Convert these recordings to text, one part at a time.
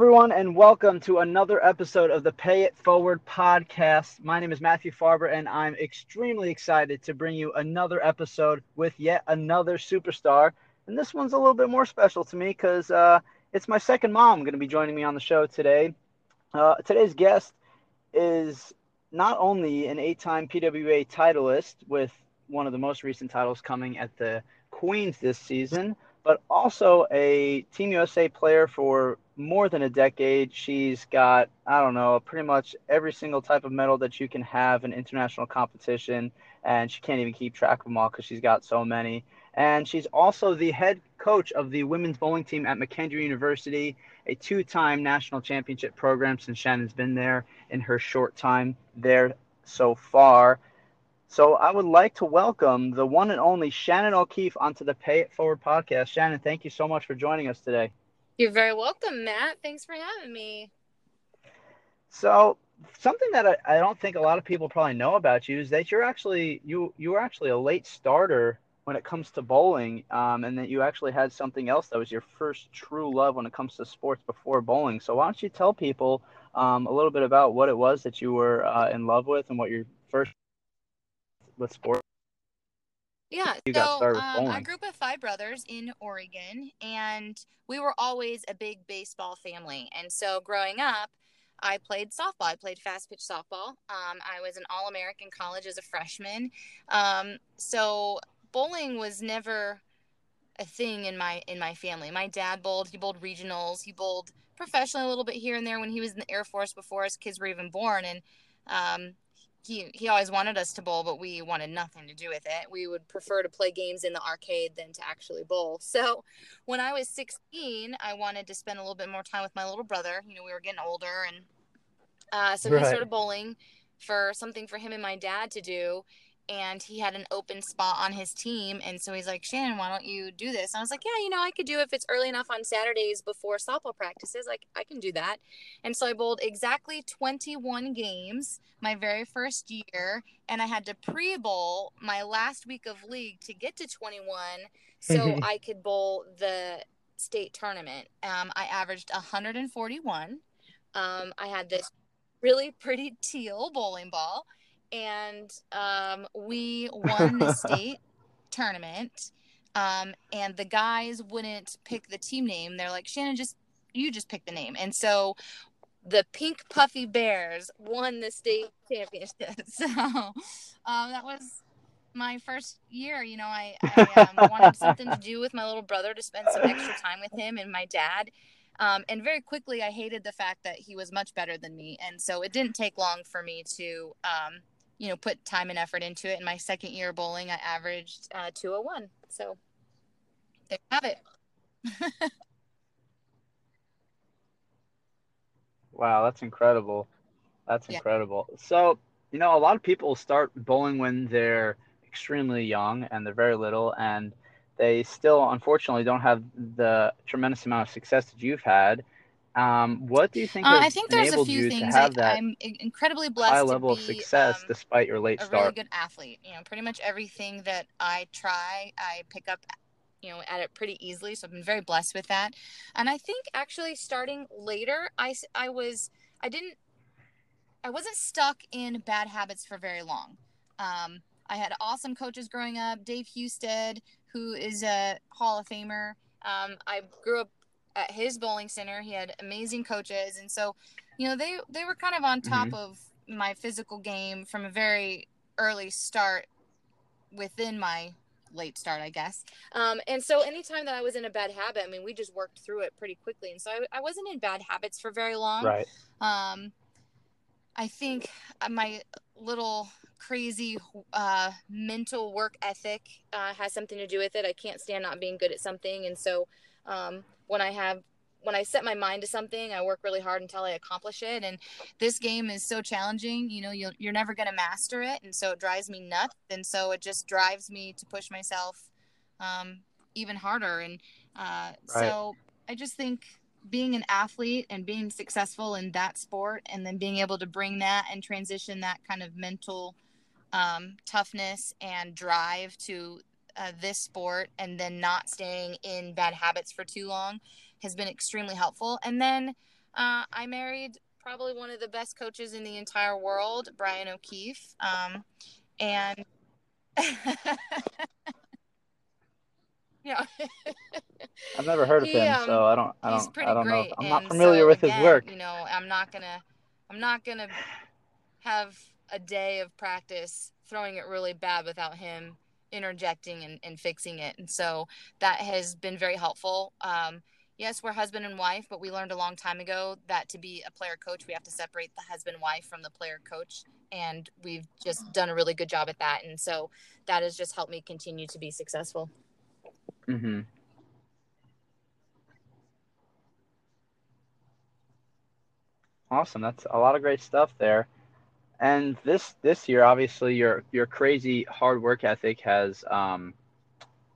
everyone, and welcome to another episode of the Pay It Forward podcast. My name is Matthew Farber, and I'm extremely excited to bring you another episode with yet another superstar. And this one's a little bit more special to me because uh, it's my second mom going to be joining me on the show today. Uh, today's guest is not only an eight time PWBA titleist with one of the most recent titles coming at the Queens this season, but also a Team USA player for more than a decade. She's got, I don't know, pretty much every single type of medal that you can have in international competition, and she can't even keep track of them all because she's got so many. And she's also the head coach of the women's bowling team at McKendree University, a two time national championship program since Shannon's been there in her short time there so far. So I would like to welcome the one and only Shannon O'Keefe onto the Pay It Forward podcast. Shannon, thank you so much for joining us today. You're very welcome, Matt. Thanks for having me. So something that I, I don't think a lot of people probably know about you is that you're actually you you were actually a late starter when it comes to bowling, um, and that you actually had something else that was your first true love when it comes to sports before bowling. So why don't you tell people um, a little bit about what it was that you were uh, in love with and what your first with sport? Yeah, you so got started with um. I grew up with five brothers in Oregon, and we were always a big baseball family. And so growing up, I played softball. I played fast pitch softball. Um, I was an All American college as a freshman. Um, so bowling was never a thing in my in my family. My dad bowled. He bowled regionals. He bowled professionally a little bit here and there when he was in the Air Force before his kids were even born. And um, he he always wanted us to bowl, but we wanted nothing to do with it. We would prefer to play games in the arcade than to actually bowl. So when I was 16, I wanted to spend a little bit more time with my little brother. You know, we were getting older, and uh, so Right. he started bowling for something for him and my dad to do. And he had an open spot on his team, and so he's like, "Shannon, why don't you do this?" And I was like, "Yeah, you know, I could do it if it's early enough on Saturdays before softball practices. Like, I can do that." And so I bowled exactly 21 games my very first year, and I had to pre bowl my last week of league to get to 21 so I could bowl the state tournament. Um, I averaged 141. Um, I had this really pretty teal bowling ball, and um, we won the state tournament. Um, and the guys wouldn't pick the team name. They're like, Shannon, just you just pick the name. And so the Pink Puffy Bears won the state championship. So um, that was my first year. You know, I, I um, wanted something to do with my little brother to spend some extra time with him and my dad. Um, and very quickly, I hated the fact that he was much better than me. And so it didn't take long for me to, um, you know, put time and effort into it. In my second year bowling, I averaged uh, 201. So there you have it. Wow, that's incredible. That's Yeah. incredible. So, you know, a lot of people start bowling when they're extremely young and they're very little, and they still, unfortunately, don't have the tremendous amount of success that you've had. Um, what do you think Uh, I think there's a few things. to I, have that I'm incredibly blessed high level be of success um, despite your late start. a really good athlete. You know, pretty much everything that I try, I pick up, you know, at it pretty easily. So I've been very blessed with that. And I think actually starting later, I I was, I didn't, I wasn't stuck in bad habits for very long. Um, I had awesome coaches growing up. Dave Husted, who is a Hall of Famer. Um, I grew up at his bowling center. He had amazing coaches, and so, you know, they they were kind of on top Mhm. of my physical game from a very early start within my late start, I guess. Um, and so anytime that I was in a bad habit, I mean, we just worked through it pretty quickly. And so I, I wasn't in bad habits for very long. Right. Um, I think my little crazy uh, mental work ethic uh, has something to do with it. I can't stand not being good at something, and so um, when I have when I set my mind to something, I work really hard until I accomplish it. And this game is so challenging. You know, you'll, you're never going to master it, and so it drives me nuts. And so it just drives me to push myself um, even harder. And uh, so I just think being an athlete and being successful in that sport and then being able to bring that and transition that kind of mental um, toughness and drive to uh, this sport and then not staying in bad habits for too long has been extremely helpful and then Uh, I married probably one of the best coaches in the entire world, Brian O'Keefe. Um, and yeah, I've never heard of He, him, um, so I don't. I he's don't. pretty I don't know. great. I'm not familiar so, with his work. You know, I'm not gonna, I'm not gonna have a day of practice throwing it really bad without him interjecting and, and fixing it. And so that has been very helpful. Um, yes, we're husband and wife, but we learned a long time ago that to be a player coach, we have to separate the husband wife from the player coach. And we've just done a really good job at that. And so that has just helped me continue to be successful. Mm-hmm. Awesome. That's a lot of great stuff there. And this this year, obviously, your your crazy hard work ethic has um,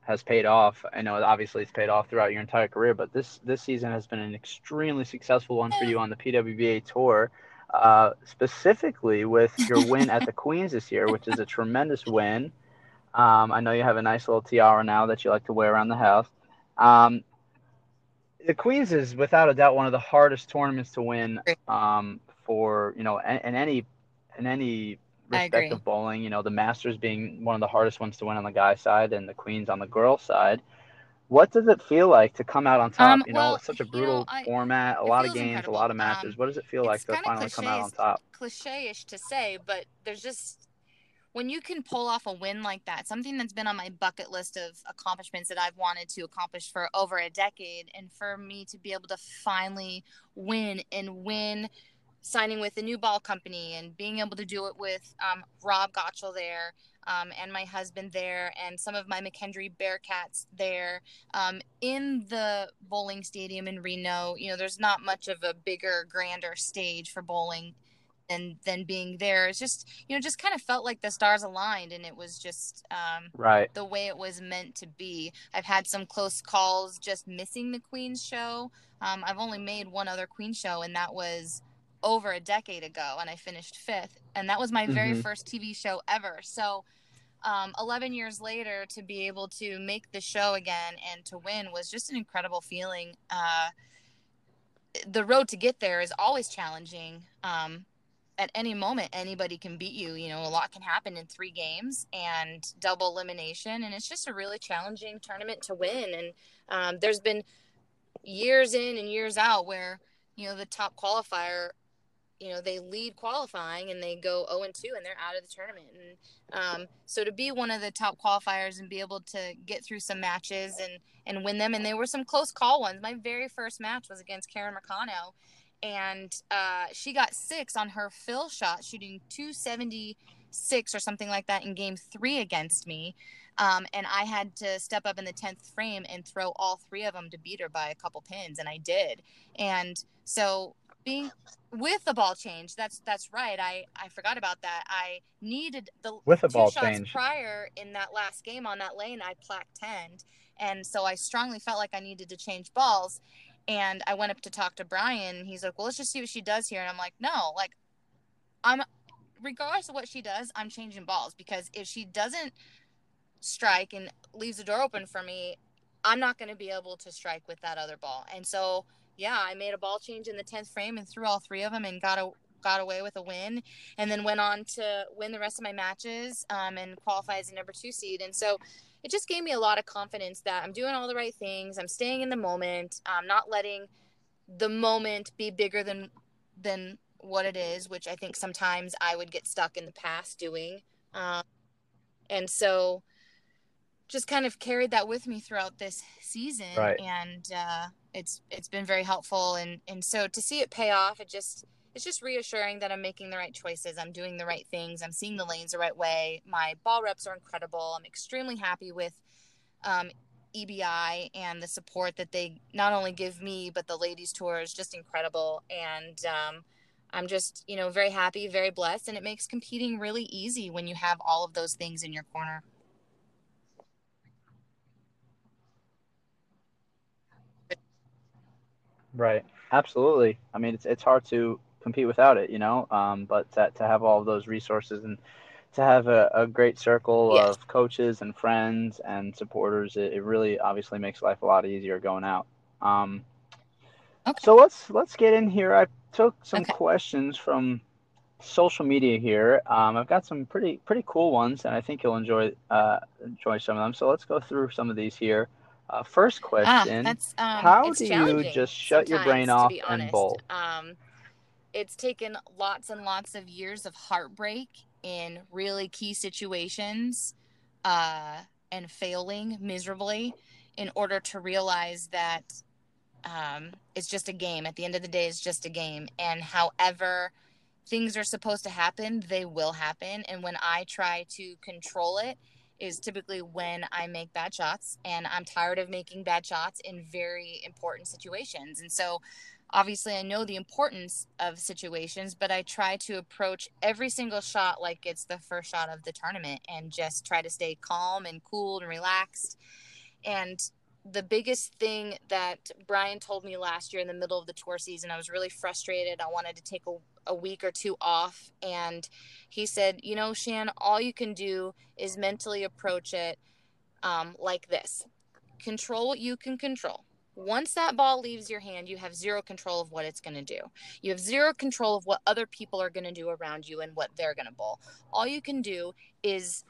has paid off. I know obviously it's paid off throughout your entire career, but this this season has been an extremely successful one for you on the PWBA tour, uh, specifically with your win at the Queens this year, which is a tremendous win. Um, I know you have a nice little tiara now that you like to wear around the house. Um, the Queens is without a doubt one of the hardest tournaments to win um, for you know in, in any in any respect of bowling. You know the Masters being one of the hardest ones to win on the guy side, and the Queens on the girl side. What does it feel like to come out on top? Um, you know, well, such a you know, brutal I- format, a lot of games, incredible. a lot of matches. Um, what does it feel like to finally come out on top? cliche-ish to say, but there's just when you can pull off a win like that, something that's been on my bucket list of accomplishments that I've wanted to accomplish for over a decade, and for me to be able to finally win and win signing with a new ball company and being able to do it with um, Rob Gottschall there um, and my husband there and some of my McKendree Bearcats there um, in the bowling stadium in Reno. You know, there's not much of a bigger, grander stage for bowling than than being there. It's just you know just kind of felt like the stars aligned and it was just um, Right. the way it was meant to be. I've had some close calls just missing the Queen's show. Um, I've only made one other Queen show, and that was over a decade ago, and I finished fifth. And that was my very Mhm. first TV show ever. So, um, 11 years later, to be able to make the show again and to win was just an incredible feeling. Uh, the road to get there is always challenging. Um, at any moment, anybody can beat you. You know, a lot can happen in three games and double elimination, and it's just a really challenging tournament to win. And um, there's been years in and years out where you know the top qualifier, you know, they lead qualifying and they go 0 and 2 and they're out of the tournament. And um, so to be one of the top qualifiers and be able to get through some matches and and win them, and there were some close call ones. My very first match was against Karen Marcano and uh, she got six on her fill shot, shooting 276 or something like that in game three against me. Um, and I had to step up in the 10th frame and throw all three of them to beat her by a couple pins, and I did. And so being with the ball change, that's that's right. I I forgot about that. I needed the With a ball change. prior in that last game on that lane. I plaque 10, and so I strongly felt like I needed to change balls. And I went up to talk to Brian. He's like, "Well, let's just see what she does here." And I'm like, "No, like, I'm regardless of what she does, I'm changing balls because if she doesn't strike and leaves the door open for me, I'm not going to be able to strike with that other ball." And so, yeah, I made a ball change in the 10th frame and threw all three of them and got a got away with a win and then went on to win the rest of my matches um, and qualify as a number two seed and so it just gave me a lot of confidence that I'm doing all the right things. I'm staying in the moment. I'm not letting the moment be bigger than than what it is, which I think sometimes I would get stuck in the past doing. Um, and so just kind of carried that with me throughout this season Right. and uh, it's it's been very helpful and and so to see it pay off it just it's just reassuring that I'm making the right choices. I'm doing the right things. I'm seeing the lanes the right way. My ball reps are incredible. I'm extremely happy with um, EBI and the support that they not only give me, but the ladies tour is just incredible. And um, I'm just, you know, very happy, very blessed. And it makes competing really easy when you have all of those things in your corner. Right. Absolutely. I mean, it's it's hard to compete without it, you know. Um, but to, to have all of those resources and to have a, a great circle Yes. of coaches and friends and supporters, it, it really obviously makes life a lot easier going out. Um, Okay. So let's let's get in here. I took some okay. questions from social media here. Um, I've got some pretty pretty cool ones, and I think you'll enjoy uh, enjoy some of them. So let's go through some of these here. Uh, first ah, question: um, How do you just shut your brain off and bowl? Um, it's taken lots and lots of years of heartbreak in really key situations uh, and failing miserably in order to realize that um, it's just a game. At the end of the day, it's just a game. And however things are supposed to happen, they will happen. And when I try to control it, is typically when I make bad shots, and I'm tired of making bad shots in very important situations. And so, obviously, I know the importance of situations, but I try to approach every single shot like it's the first shot of the tournament and just try to stay calm and cool and relaxed. And the biggest thing that Brian told me last year in the middle of the tour season, I was really frustrated. I wanted to take a, a week or two off. And he said, You know, Shan, all you can do is mentally approach it um, like this control what you can control. Once that ball leaves your hand, you have zero control of what it's going to do. You have zero control of what other people are going to do around you and what they're going to bowl. All you can do is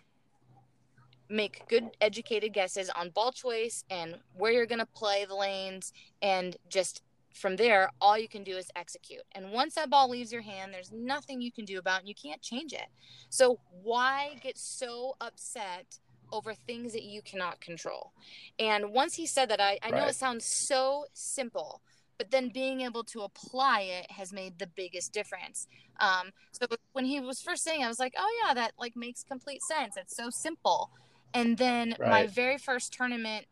make good educated guesses on ball choice and where you're going to play the lanes and just from there all you can do is execute. And once that ball leaves your hand there's nothing you can do about it and you can't change it. So why get so upset over things that you cannot control? And once he said that i, I right. know it sounds so simple but then being able to apply it has made the biggest difference. Um, so when he was first saying i was like oh yeah that like makes complete sense. It's so simple and then right. my very first tournament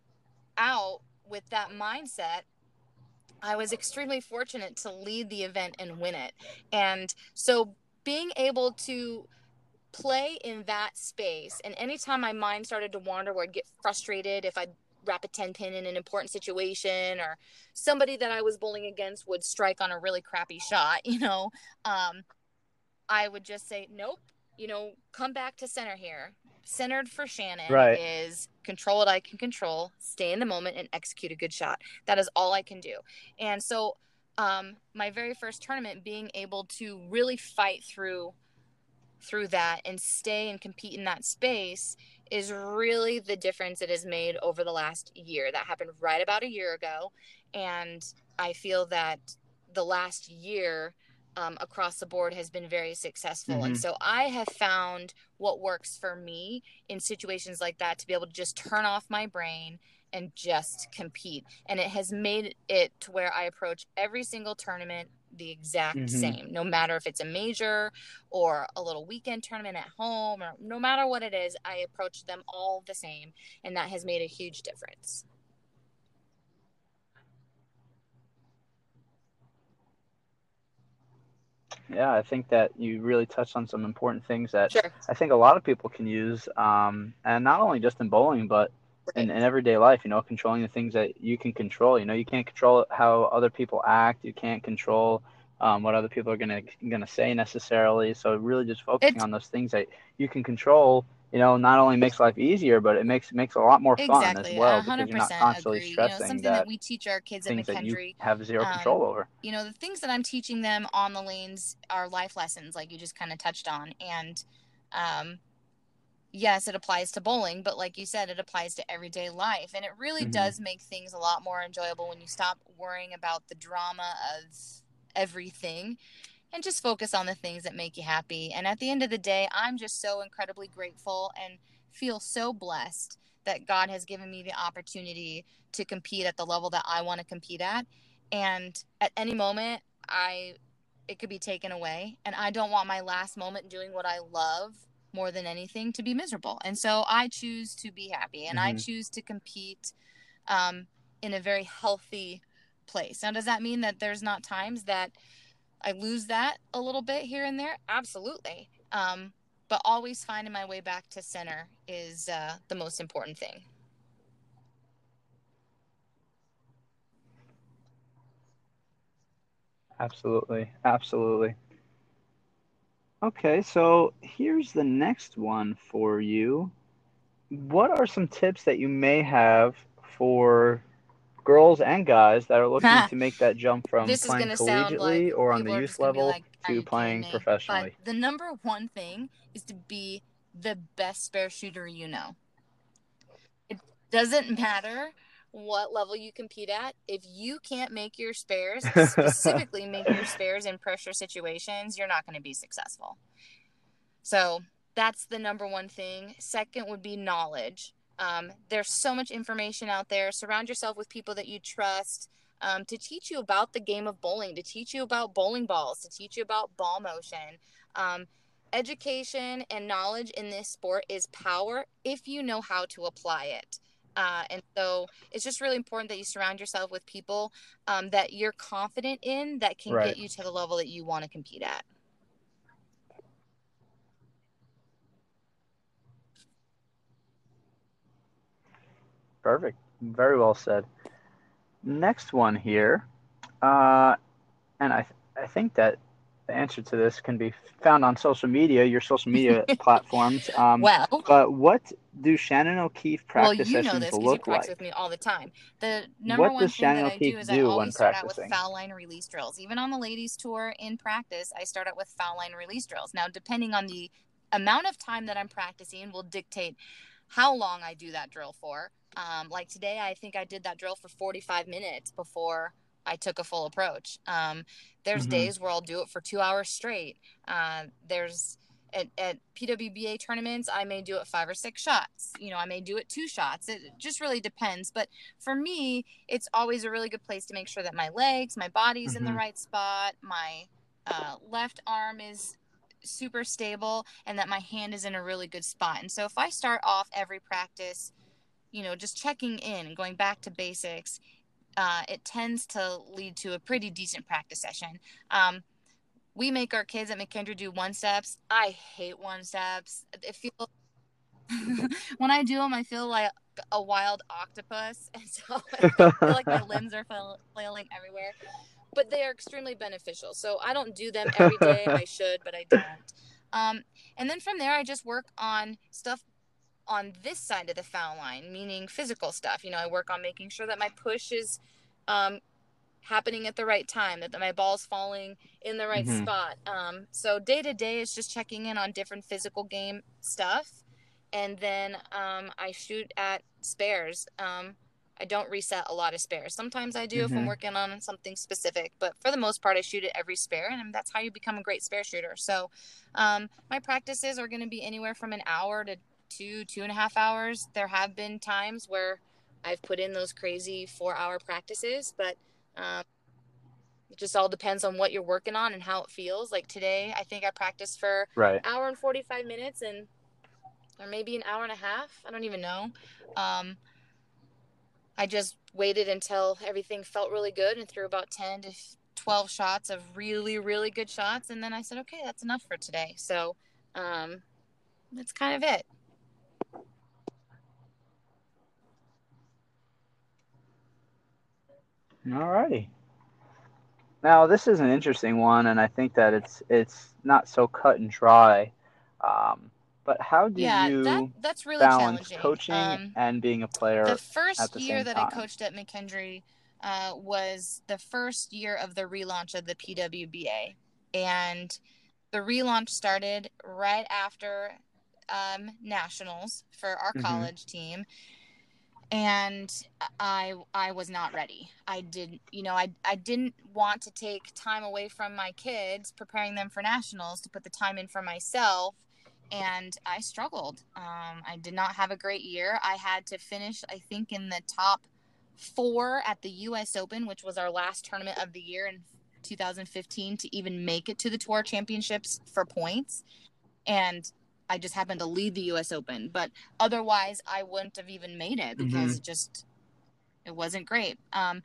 out with that mindset, I was extremely fortunate to lead the event and win it. And so being able to play in that space, and anytime my mind started to wander where I'd get frustrated if I'd wrap a 10 pin in an important situation or somebody that I was bowling against would strike on a really crappy shot, you know, um, I would just say, nope, you know, come back to center here centered for Shannon right. is control what I can control, stay in the moment, and execute a good shot. That is all I can do. And so, um, my very first tournament, being able to really fight through through that and stay and compete in that space is really the difference it has made over the last year. That happened right about a year ago, and I feel that the last year um, across the board has been very successful. Mm-hmm. And so I have found what works for me in situations like that to be able to just turn off my brain and just compete. And it has made it to where I approach every single tournament the exact mm-hmm. same, no matter if it's a major or a little weekend tournament at home, or no matter what it is, I approach them all the same. And that has made a huge difference. Yeah, I think that you really touched on some important things that sure. I think a lot of people can use, um, and not only just in bowling, but in, in everyday life. You know, controlling the things that you can control. You know, you can't control how other people act. You can't control um, what other people are gonna gonna say necessarily. So really, just focusing it's, on those things that you can control you know, not only makes life easier, but it makes makes a lot more fun exactly. as well because you're not constantly agree. stressing you know, something that, that, we teach our kids in McKendree have zero um, control over. You know, the things that I'm teaching them on the lanes are life lessons, like you just kind of touched on, and um, yes, it applies to bowling, but like you said, it applies to everyday life, and it really mm-hmm. does make things a lot more enjoyable when you stop worrying about the drama of everything and just focus on the things that make you happy. And at the end of the day, I'm just so incredibly grateful and feel so blessed that God has given me the opportunity to compete at the level that I want to compete at. And at any moment, I it could be taken away, and I don't want my last moment doing what I love more than anything to be miserable. And so I choose to be happy, and mm-hmm. I choose to compete um, in a very healthy place. Now, does that mean that there's not times that I lose that a little bit here and there. Absolutely. Um, but always finding my way back to center is uh, the most important thing. Absolutely. Absolutely. Okay, so here's the next one for you. What are some tips that you may have for girls and guys that are looking to make that jump from this playing collegiately like or on the youth just gonna be level like, to playing professionally. But the number one thing is to be the best spare shooter you know. It doesn't matter what level you compete at. If you can't make your spares, specifically make your spares in pressure situations, you're not going to be successful. So that's the number one thing. Second would be knowledge. Um, there's so much information out there. Surround yourself with people that you trust um, to teach you about the game of bowling, to teach you about bowling balls, to teach you about ball motion. Um, education and knowledge in this sport is power if you know how to apply it. Uh, and so it's just really important that you surround yourself with people um, that you're confident in that can Right. get you to the level that you want to compete at. Perfect. Very well said. Next one here, uh, and I I think that the answer to this can be found on social media, your social media platforms. Um, well, but what do Shannon O'Keefe practice well, you know this because you practice like? with me all the time. The number What one thing Shannon that I do is I do when always start out with foul line release drills. Even on the ladies' tour in practice, I start out with foul line release drills. Now, depending on the amount of time that I'm practicing, will dictate how long I do that drill for. Um, like today, I think I did that drill for 45 minutes before I took a full approach. Um, there's Mhm. days where I'll do it for two hours straight. Uh, there's at, at PWBA tournaments, I may do it five or six shots. You know, I may do it two shots. It just really depends. But for me, it's always a really good place to make sure that my legs, my body's in the Mhm. right spot, my uh, left arm is super stable, and that my hand is in a really good spot. And so if I start off every practice, you know, just checking in and going back to basics, uh, it tends to lead to a pretty decent practice session. Um, we make our kids at McKendree do one steps. I hate one steps. It feels when I do them, I feel like a wild octopus, and so I feel like my limbs are flailing everywhere. But they are extremely beneficial. So I don't do them every day. I should, but I don't. Um, and then from there, I just work on stuff on this side of the foul line, meaning physical stuff. You know, I work on making sure that my push is um, happening at the right time, that my ball's falling in the right Mhm. spot. Um, so day to day is just checking in on different physical game stuff, and then um, I shoot at spares. Um, I don't reset a lot of spares. Sometimes I do if I'm Mhm. working on something specific, but for the most part, I shoot at every spare, and that's how you become a great spare shooter. So um, my practices are going to be anywhere from an hour to two, two and a half hours. There have been times where I've put in those crazy four hour practices, but um, it just all depends on what you're working on and how it feels. Like today, I think I practiced for Right. hour and 45 minutes and or maybe an hour and a half. I don't even know. Um, I just waited until everything felt really good and threw about 10 to 12 shots of really, really good shots. And then I said, okay, that's enough for today. So um, that's kind of it. Alrighty. Now this is an interesting one, and I think that it's it's not so cut and dry. Um, but how do yeah, you that, that's really balance challenging. coaching Um, and being a player? the first the year that time. I coached at McKendree uh, was the first year of the relaunch of the PWBA, and the relaunch started right after um, nationals for our Mhm. college team, and I I was not ready. I did you know I I didn't want to take time away from my kids preparing them for nationals to put the time in for myself and I struggled. Um, I did not have a great year. I had to finish, I think, in the top four at the U.S. Open, which was our last tournament of the year in 2015, to even make it to the Tour Championships for points. And I just happened to lead the U.S. Open, but otherwise, I wouldn't have even made it because it just it wasn't great. Um,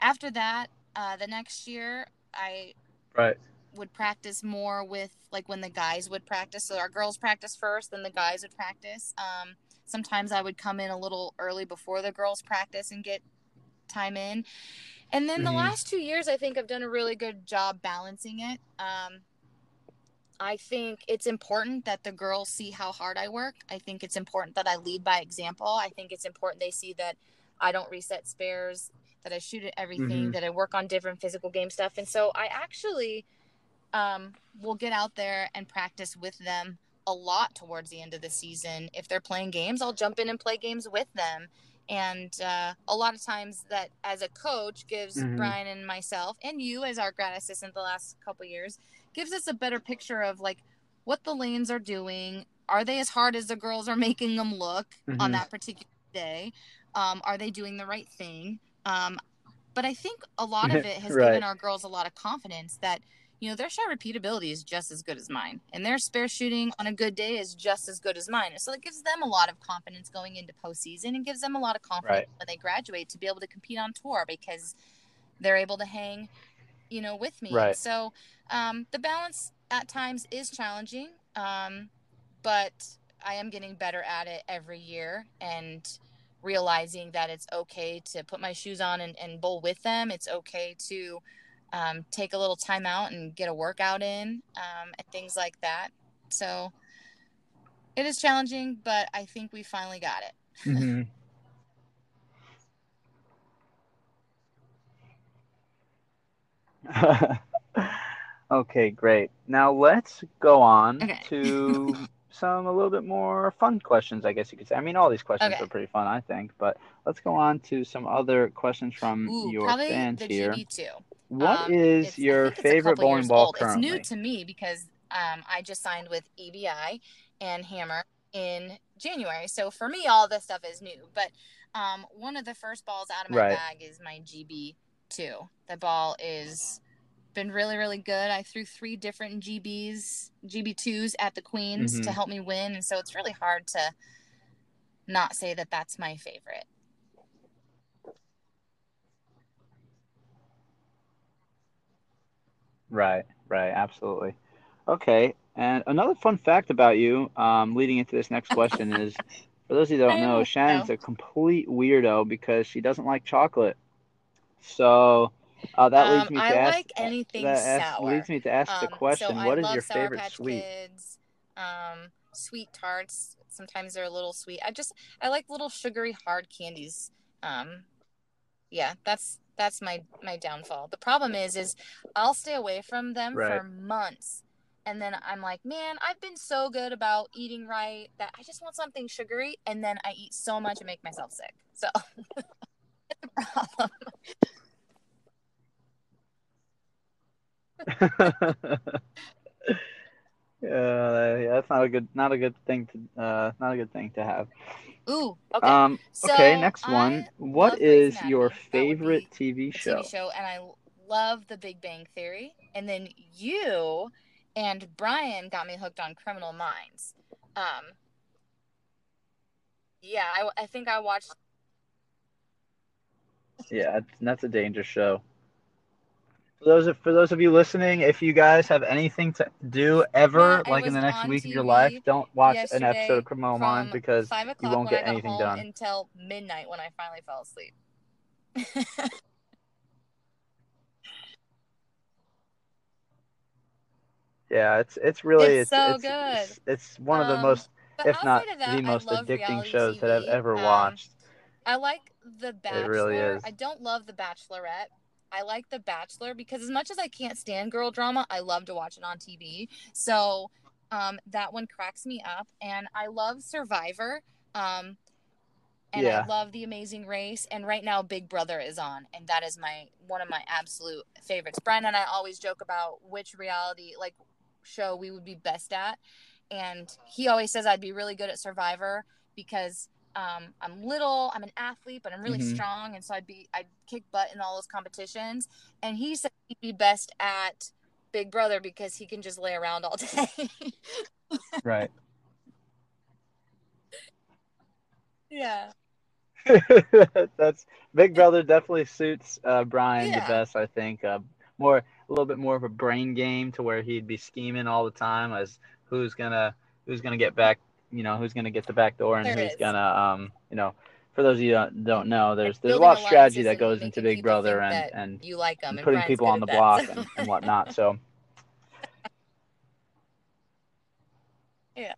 after that, uh, the next year, I Right. would practice more with like when the guys would practice. So our girls practice first, then the guys would practice. Um, sometimes I would come in a little early before the girls practice and get time in. And then the Mhm. last two years, I think I've done a really good job balancing it. Um, I think it's important that the girls see how hard I work. I think it's important that I lead by example. I think it's important they see that I don't reset spares that I shoot at everything, Mhm. that I work on different physical game stuff. And so I actually um, will get out there and practice with them a lot towards the end of the season. If they're playing games, I'll jump in and play games with them. And uh, a lot of times, that as a coach gives Mhm. Brian and myself, and you as our grad assistant the last couple years, gives us a better picture of like what the lanes are doing. Are they as hard as the girls are making them look on Mhm. that particular day? Um, are they doing the right thing? Um, but I think a lot of it has Right. given our girls a lot of confidence that you know their shot repeatability is just as good as mine, and their spare shooting on a good day is just as good as mine. So it gives them a lot of confidence going into postseason, and gives them a lot of confidence Right. when they graduate to be able to compete on tour because they're able to hang, you know, with me. Right. So um, the balance at times is challenging, um, but I am getting better at it every year and realizing that it's okay to put my shoes on and, and bowl with them. It's okay to um, take a little time out and get a workout in um, and things like that. So it is challenging, but I think we finally got it. Mhm. okay, great. Now let's go on Okay. to some a little bit more fun questions, I guess you could say. I mean, all these questions Okay. are pretty fun, I think, but let's go on to some other questions from Ooh, your fans here. GB2. What Um, is your think it's a favorite bowling ball old. currently? It's new to me because um, I just signed with EBI and Hammer in January. So for me, all this stuff is new. But um, one of the first balls out of my Right. bag is my GB2. The ball is been really, really good. I threw three different GBs, GB2s at the Queens to Mhm. help me win. And so it's really hard to not say that that's my favorite. Right, right, absolutely. Okay, and another fun fact about you, um, leading into this next question is, for those of you that don't know, Shannon's a complete weirdo because she doesn't like chocolate. So uh, that leads Um, me to I ask. like anything that leads me to ask the Um, so question: I What is your Sour favorite Patch sweet? Kids, um, sweet tarts. Sometimes they're a little sweet. I just I like little sugary hard candies. Um, yeah, that's that's my my downfall. The problem is is I'll stay away from them Right. for months. And then I'm like, man, I've been so good about eating right that I just want something sugary, and then I eat so much and make myself sick. So problem. Uh, yeah, that's not a good, not a good thing to, uh, not a good thing to have. Ooh, okay. Um, So okay, next I one. What Grey's your. Favorite TV show? TV show, and I love The Big Bang Theory. And then you and Brian got me hooked on Criminal Minds. Um, yeah, I, I think I watched. Yeah, that's a dangerous show. For those of, for those of you listening, if you guys have anything to do ever, I like in the next week of your life, don't watch an episode of Criminal Minds because you won't get anything done. until midnight when I finally fell asleep. Yeah, it's it's really It's it's so it's good. it's, it's one of the Um, most, if not the most addicting shows that I've ever Um, watched. I like The It Bachelor. really is. I don't love The Bachelorette. I like The Bachelor because as much as I can't stand girl drama, I love to watch it on TV. So um, that one cracks me up, and I love Survivor. Um, and Yeah. I love The Amazing Race. And right now, Big Brother is on, and that is my one of my absolute favorites. Brian and I always joke about which reality like show we would be best at, and he always says I'd be really good at Survivor because um, I'm little, I'm an athlete, but I'm really Mhm. strong, and so I'd be I'd kick butt in all those competitions. And he said he'd be best at Big Brother because he can just lay around all day. Right. yeah. That's Big Brother definitely suits uh, Brian the best, I think. Uh, more a little bit more of a brain game to where he'd be scheming all the time as who's gonna who's gonna get back, you know, who's gonna get the back door and There who's gonna um, you know, for those of you that don't know, there's there's a lot of strategy that goes into Big Brother and and You like them and putting people on the that, block so- and, and whatnot. So Yeah.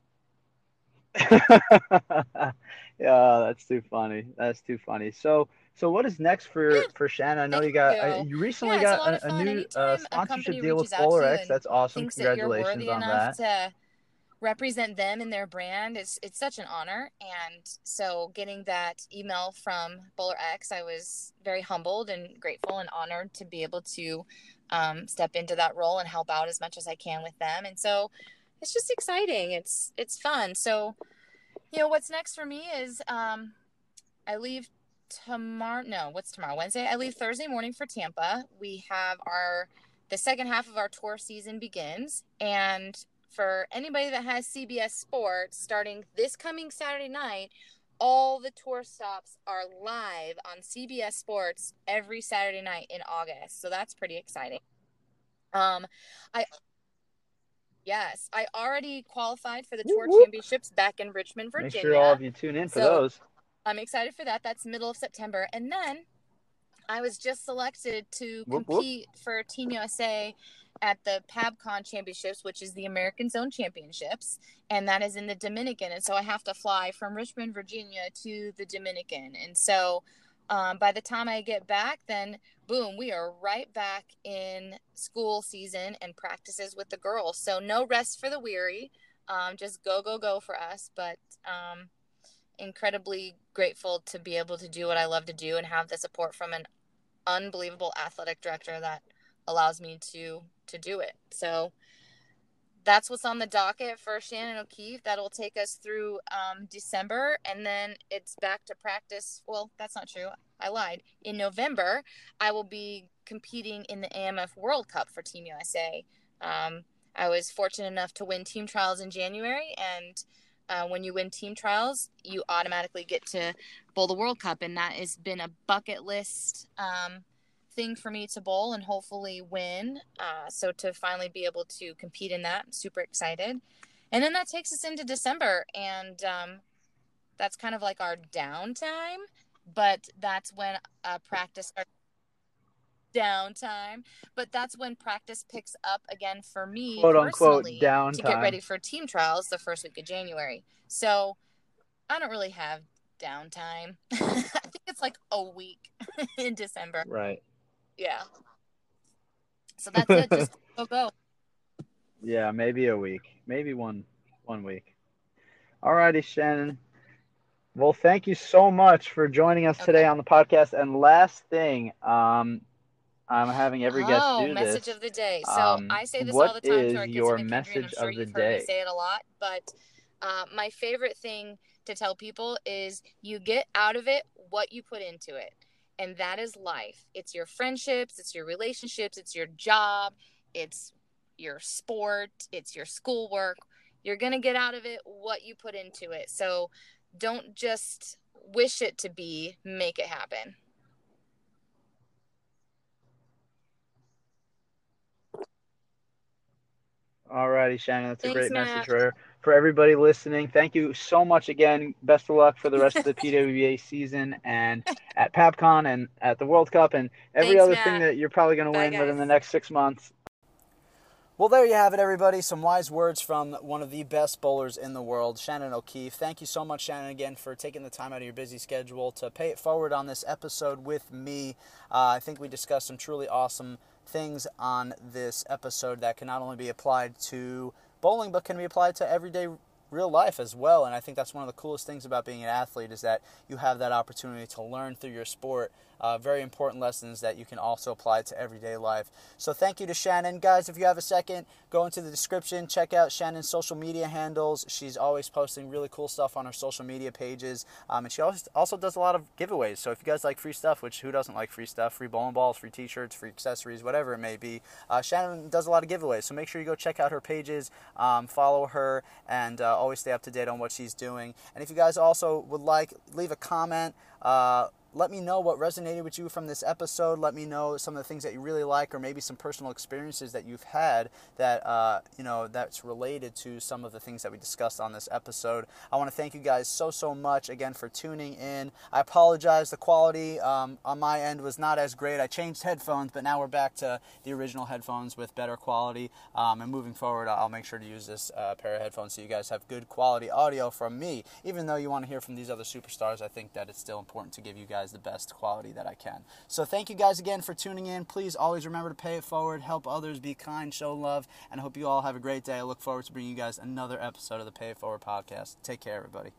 yeah, that's too funny. That's too funny. So, so what is next for Yeah. for Shannon? I know you got uh, you. recently Yeah, it's a lot got a, a new uh, sponsorship deal with BowlerX. That's awesome. thinks that Congratulations on that. to represent them and their brand it's it's such an honor. And so getting that email from bowler x i was very humbled and grateful and honored to be able to um, step into that role and help out as much as i can with them. And so it's just exciting. It's it's fun. So you know what's next for me is um, i leave tomorrow no what's tomorrow? Wednesday. I leave thursday morning for tampa. We have our the second half of our tour season begins. And for anybody that has CBS Sports, starting this coming Saturday night, all the tour stops are live on CBS Sports every Saturday night in August. So that's pretty exciting. Um, I yes, I already qualified for the tour whoop. championships back in Richmond, Virginia. Make sure all of you tune in for So- those. I'm excited for that. That's middle of September. And then I was just selected to compete for Team USA at the PABCON Championships, which is the American Zone Championships, and that is in the Dominican. And so I have to fly from Richmond, Virginia to the Dominican. And so um, by the time I get back, then boom, we are right back in school season and practices with the girls. So no rest for the weary. Um, just go, go, go for us. But um, incredibly grateful to be able to do what I love to do and have the support from an unbelievable athletic director that allows me to to do it. So that's what's on the docket for Shannon O'Keefe. That'll take us through um, December, and then it's back to practice. Well, that's not true. I lied. In November, I will be competing in the AMF World Cup for Team USA. Um, I was fortunate enough to win team trials in January, and uh, when you win team trials, you automatically get to bowl the World Cup, and that has been a bucket list um, thing for me to bowl and hopefully win. Uh, so to finally be able to compete in that, I'm super excited. And then that takes us into December, and um, that's kind of like our downtime, but that's when uh, practice. Downtime, but that's when practice picks up again for me Quote unquote downtime. to get ready for team trials the first week of January. So I don't really have downtime. I think it's like a week in December. Right. Yeah. So that's it. Just go go. Yeah, maybe a week, maybe one one week. All righty, Shannon. Well, thank you so much for joining us today on the podcast. And last thing, um, I'm having every guest oh, do message this. of the day. So Um, I say this all the time to our kids your in the country, and I'm message sure of the you've heard me day? say it a lot. But uh, my favorite thing to tell people is you get out of it what you put into it, and that is life. It's your friendships, it's your relationships, it's your job, it's your sport, it's your schoolwork. You're gonna get out of it what you put into it. So don't just wish it to be, make it happen. All righty, Shannon. That's a Thanks, great message Matt. For for everybody listening. Thank you so much again. Best of luck for the rest of the PWBA season and at PABCON and at the World Cup and every Thanks, other Matt. thing that you're probably going to Bye, win within the next six months. Well, there you have it, everybody. Some wise words from one of the best bowlers in the world, Shannon O'Keefe. Thank you so much, Shannon, again, for taking the time out of your busy schedule to pay it forward on this episode with me. Uh, I think we discussed some truly awesome things on this episode that can not only be applied to bowling, but can be applied to everyday real life as well. And I think that's one of the coolest things about being an athlete is that you have that opportunity to learn through your sport. Uh, very important lessons that you can also apply to everyday life. So thank you to Shannon. Guys, if you have a second, go into the description, check out Shannon's social media handles. She's always posting really cool stuff on her social media pages. Um, and she also, does a lot of giveaways. So if you guys like free stuff, which who doesn't like free stuff, free bowling balls, free t-shirts, free accessories, whatever it may be, uh, Shannon does a lot of giveaways. So make sure you go check out her pages, um, follow her, and uh, always stay up to date on what she's doing. And if you guys also would like, leave a comment. Uh, let me know what resonated with you from this episode. Let me know some of the things that you really like, or maybe some personal experiences that you've had that uh, you know that's related to some of the things that we discussed on this episode. I want to thank you guys so so much again for tuning in. I apologize. The quality um, on my end was not as great. I changed headphones, but now we're back to the original headphones with better quality. Um, and moving forward, I'll make sure to use this uh, pair of headphones so you guys have good quality audio from me. Even though you want to hear from these other superstars, I think that it's still important to give you guys the best quality that I can. So thank you guys again for tuning in. Please always remember to pay it forward, help others, be kind, show love, and I hope you all have a great day. I look forward to bringing you guys another episode of the Pay It Forward podcast. Take care, everybody.